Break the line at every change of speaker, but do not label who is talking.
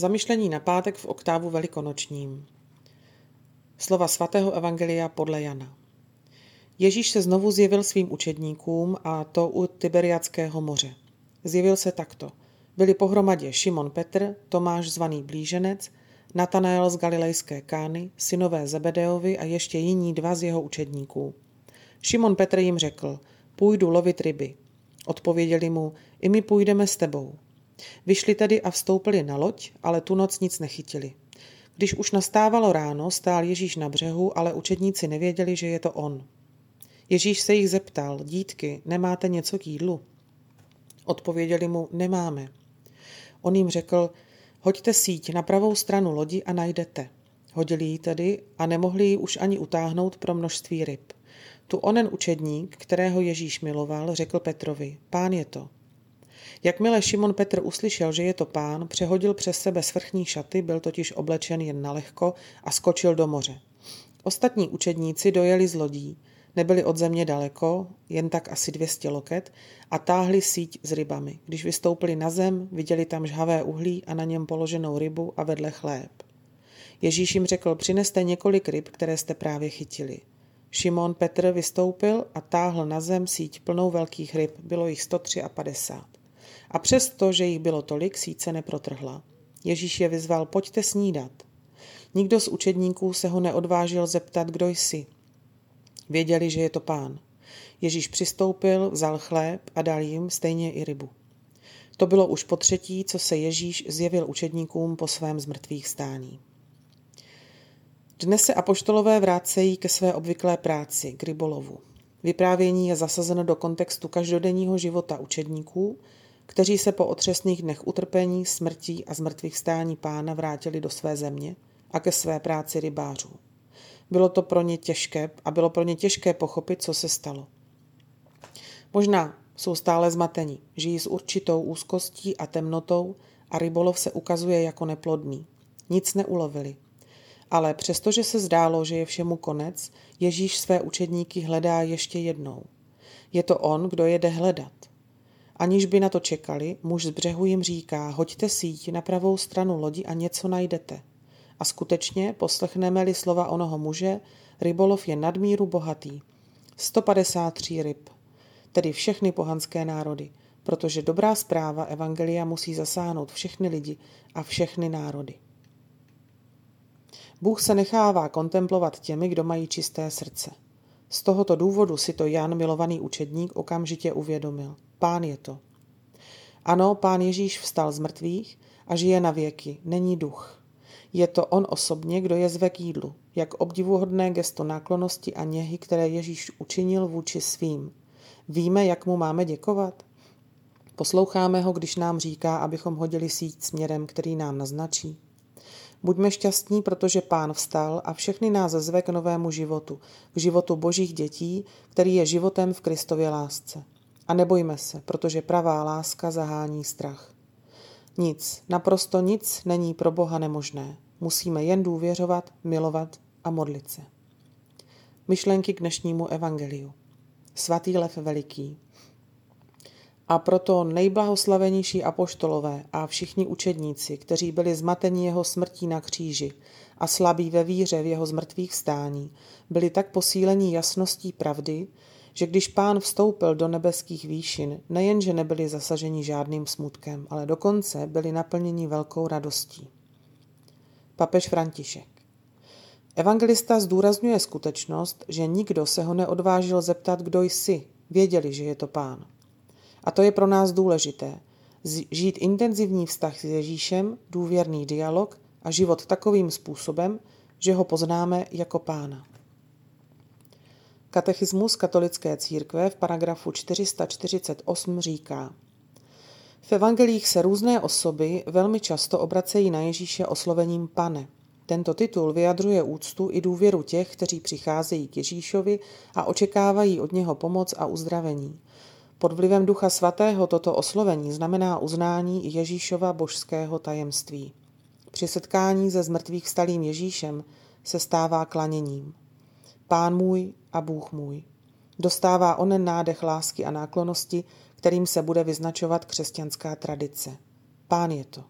Zamyšlení na pátek v oktávu velikonočním. Slova svatého Evangelia podle Jana. Ježíš se znovu zjevil svým učedníkům a to u Tiberiackého moře. Zjevil se takto. Byli pohromadě Šimon Petr, Tomáš zvaný Blíženec, Natanael z Galilejské Kány, synové Zebedeovi a ještě jiní dva z jeho učedníků. Šimon Petr jim řekl, půjdu lovit ryby. Odpověděli mu, i my půjdeme s tebou. Vyšli tedy a vstoupili na loď, ale tu noc nic nechytili. Když už nastávalo ráno, stál Ježíš na břehu, ale učedníci nevěděli, že je to on. Ježíš se jich zeptal, dítky, nemáte něco k jídlu? Odpověděli mu, nemáme. On jim řekl, hoďte síť na pravou stranu lodi a najdete. Hodili ji tedy a nemohli ji už ani utáhnout pro množství ryb. Tu onen učedník, kterého Ježíš miloval, řekl Petrovi, pán je to. Jakmile Šimon Petr uslyšel, že je to pán, přehodil přes sebe svrchní šaty, byl totiž oblečen jen na lehko a skočil do moře. Ostatní učedníci dojeli z lodí, nebyli od země daleko, jen tak asi 200 loket, a táhli síť s rybami. Když vystoupili na zem, viděli tam žhavé uhlí a na něm položenou rybu a vedle chléb. Ježíš jim řekl, přineste několik ryb, které jste právě chytili. Šimon Petr vystoupil a táhl na zem síť plnou velkých ryb, bylo jich 153. A přesto, že jich bylo tolik, síce neprotrhla. Ježíš je vyzval, pojďte snídat. Nikdo z učedníků se ho neodvážil zeptat, kdo jsi. Věděli, že je to pán. Ježíš přistoupil, vzal chléb a dal jim stejně i rybu. To bylo už po třetí, co se Ježíš zjevil učedníkům po svém zmrtvých stání. Dnes se apoštolové vrácejí ke své obvyklé práci, k rybolovu. Vyprávění je zasazeno do kontextu každodenního života učedníků, kteří se po otřesných dnech utrpení, smrtí a zmrtvých stání pána vrátili do své země a ke své práci rybářů. Bylo to pro ně těžké a bylo pro ně těžké pochopit, co se stalo. Možná jsou stále zmatení, žijí s určitou úzkostí a temnotou a rybolov se ukazuje jako neplodný. Nic neulovili. Ale přestože se zdálo, že je všemu konec, Ježíš své učedníky hledá ještě jednou. Je to on, kdo jede hledat. Aniž by na to čekali, muž z břehu jim říká, hoďte síť na pravou stranu lodi a něco najdete. A skutečně, poslechneme-li slova onoho muže, rybolov je nadmíru bohatý. 153 ryb, tedy všechny pohanské národy, protože dobrá zpráva Evangelia musí zasáhnout všechny lidi a všechny národy. Bůh se nechává kontemplovat těmi, kdo mají čisté srdce. Z tohoto důvodu si to Jan, milovaný učedník, okamžitě uvědomil. Pán je to. Ano, pán Ježíš vstal z mrtvých a žije na věky, není duch. Je to on osobně, kdo je zve k jídlu, jak obdivuhodné gesto náklonosti a něhy, které Ježíš učinil vůči svým. Víme, jak mu máme děkovat? Posloucháme ho, když nám říká, abychom hodili síť směrem, který nám naznačí. Buďme šťastní, protože Pán vstal a všechny nás zve k novému životu, k životu božích dětí, který je životem v Kristově lásce. A nebojme se, protože pravá láska zahání strach. Nic, naprosto nic není pro Boha nemožné. Musíme jen důvěřovat, milovat a modlit se. Myšlenky k dnešnímu evangeliu. Svatý Lev Veliký. A proto nejblahoslavenější apoštolové a všichni učedníci, kteří byli zmateni jeho smrtí na kříži a slabí ve víře v jeho zmrtvých stání, byli tak posílení jasností pravdy, že když pán vstoupil do nebeských výšin, nejenže nebyli zasaženi žádným smutkem, ale dokonce byli naplněni velkou radostí. Papež František Evangelista zdůrazňuje skutečnost, že nikdo se ho neodvážil zeptat, kdo jsi, věděli, že je to pán. A to je pro nás důležité. Žít intenzivní vztah s Ježíšem, důvěrný dialog a život takovým způsobem, že ho poznáme jako pána. Katechismus katolické církve v paragrafu 448 říká, v evangelích se různé osoby velmi často obracejí na Ježíše oslovením pane. Tento titul vyjadřuje úctu i důvěru těch, kteří přicházejí k Ježíšovi a očekávají od něho pomoc a uzdravení. Pod vlivem Ducha Svatého toto oslovení znamená uznání Ježíšova božského tajemství. Při setkání se zmrtvých stalým Ježíšem se stává klaněním. Pán můj a Bůh můj. Dostává onen nádech lásky a náklonosti, kterým se bude vyznačovat křesťanská tradice. Pán je to.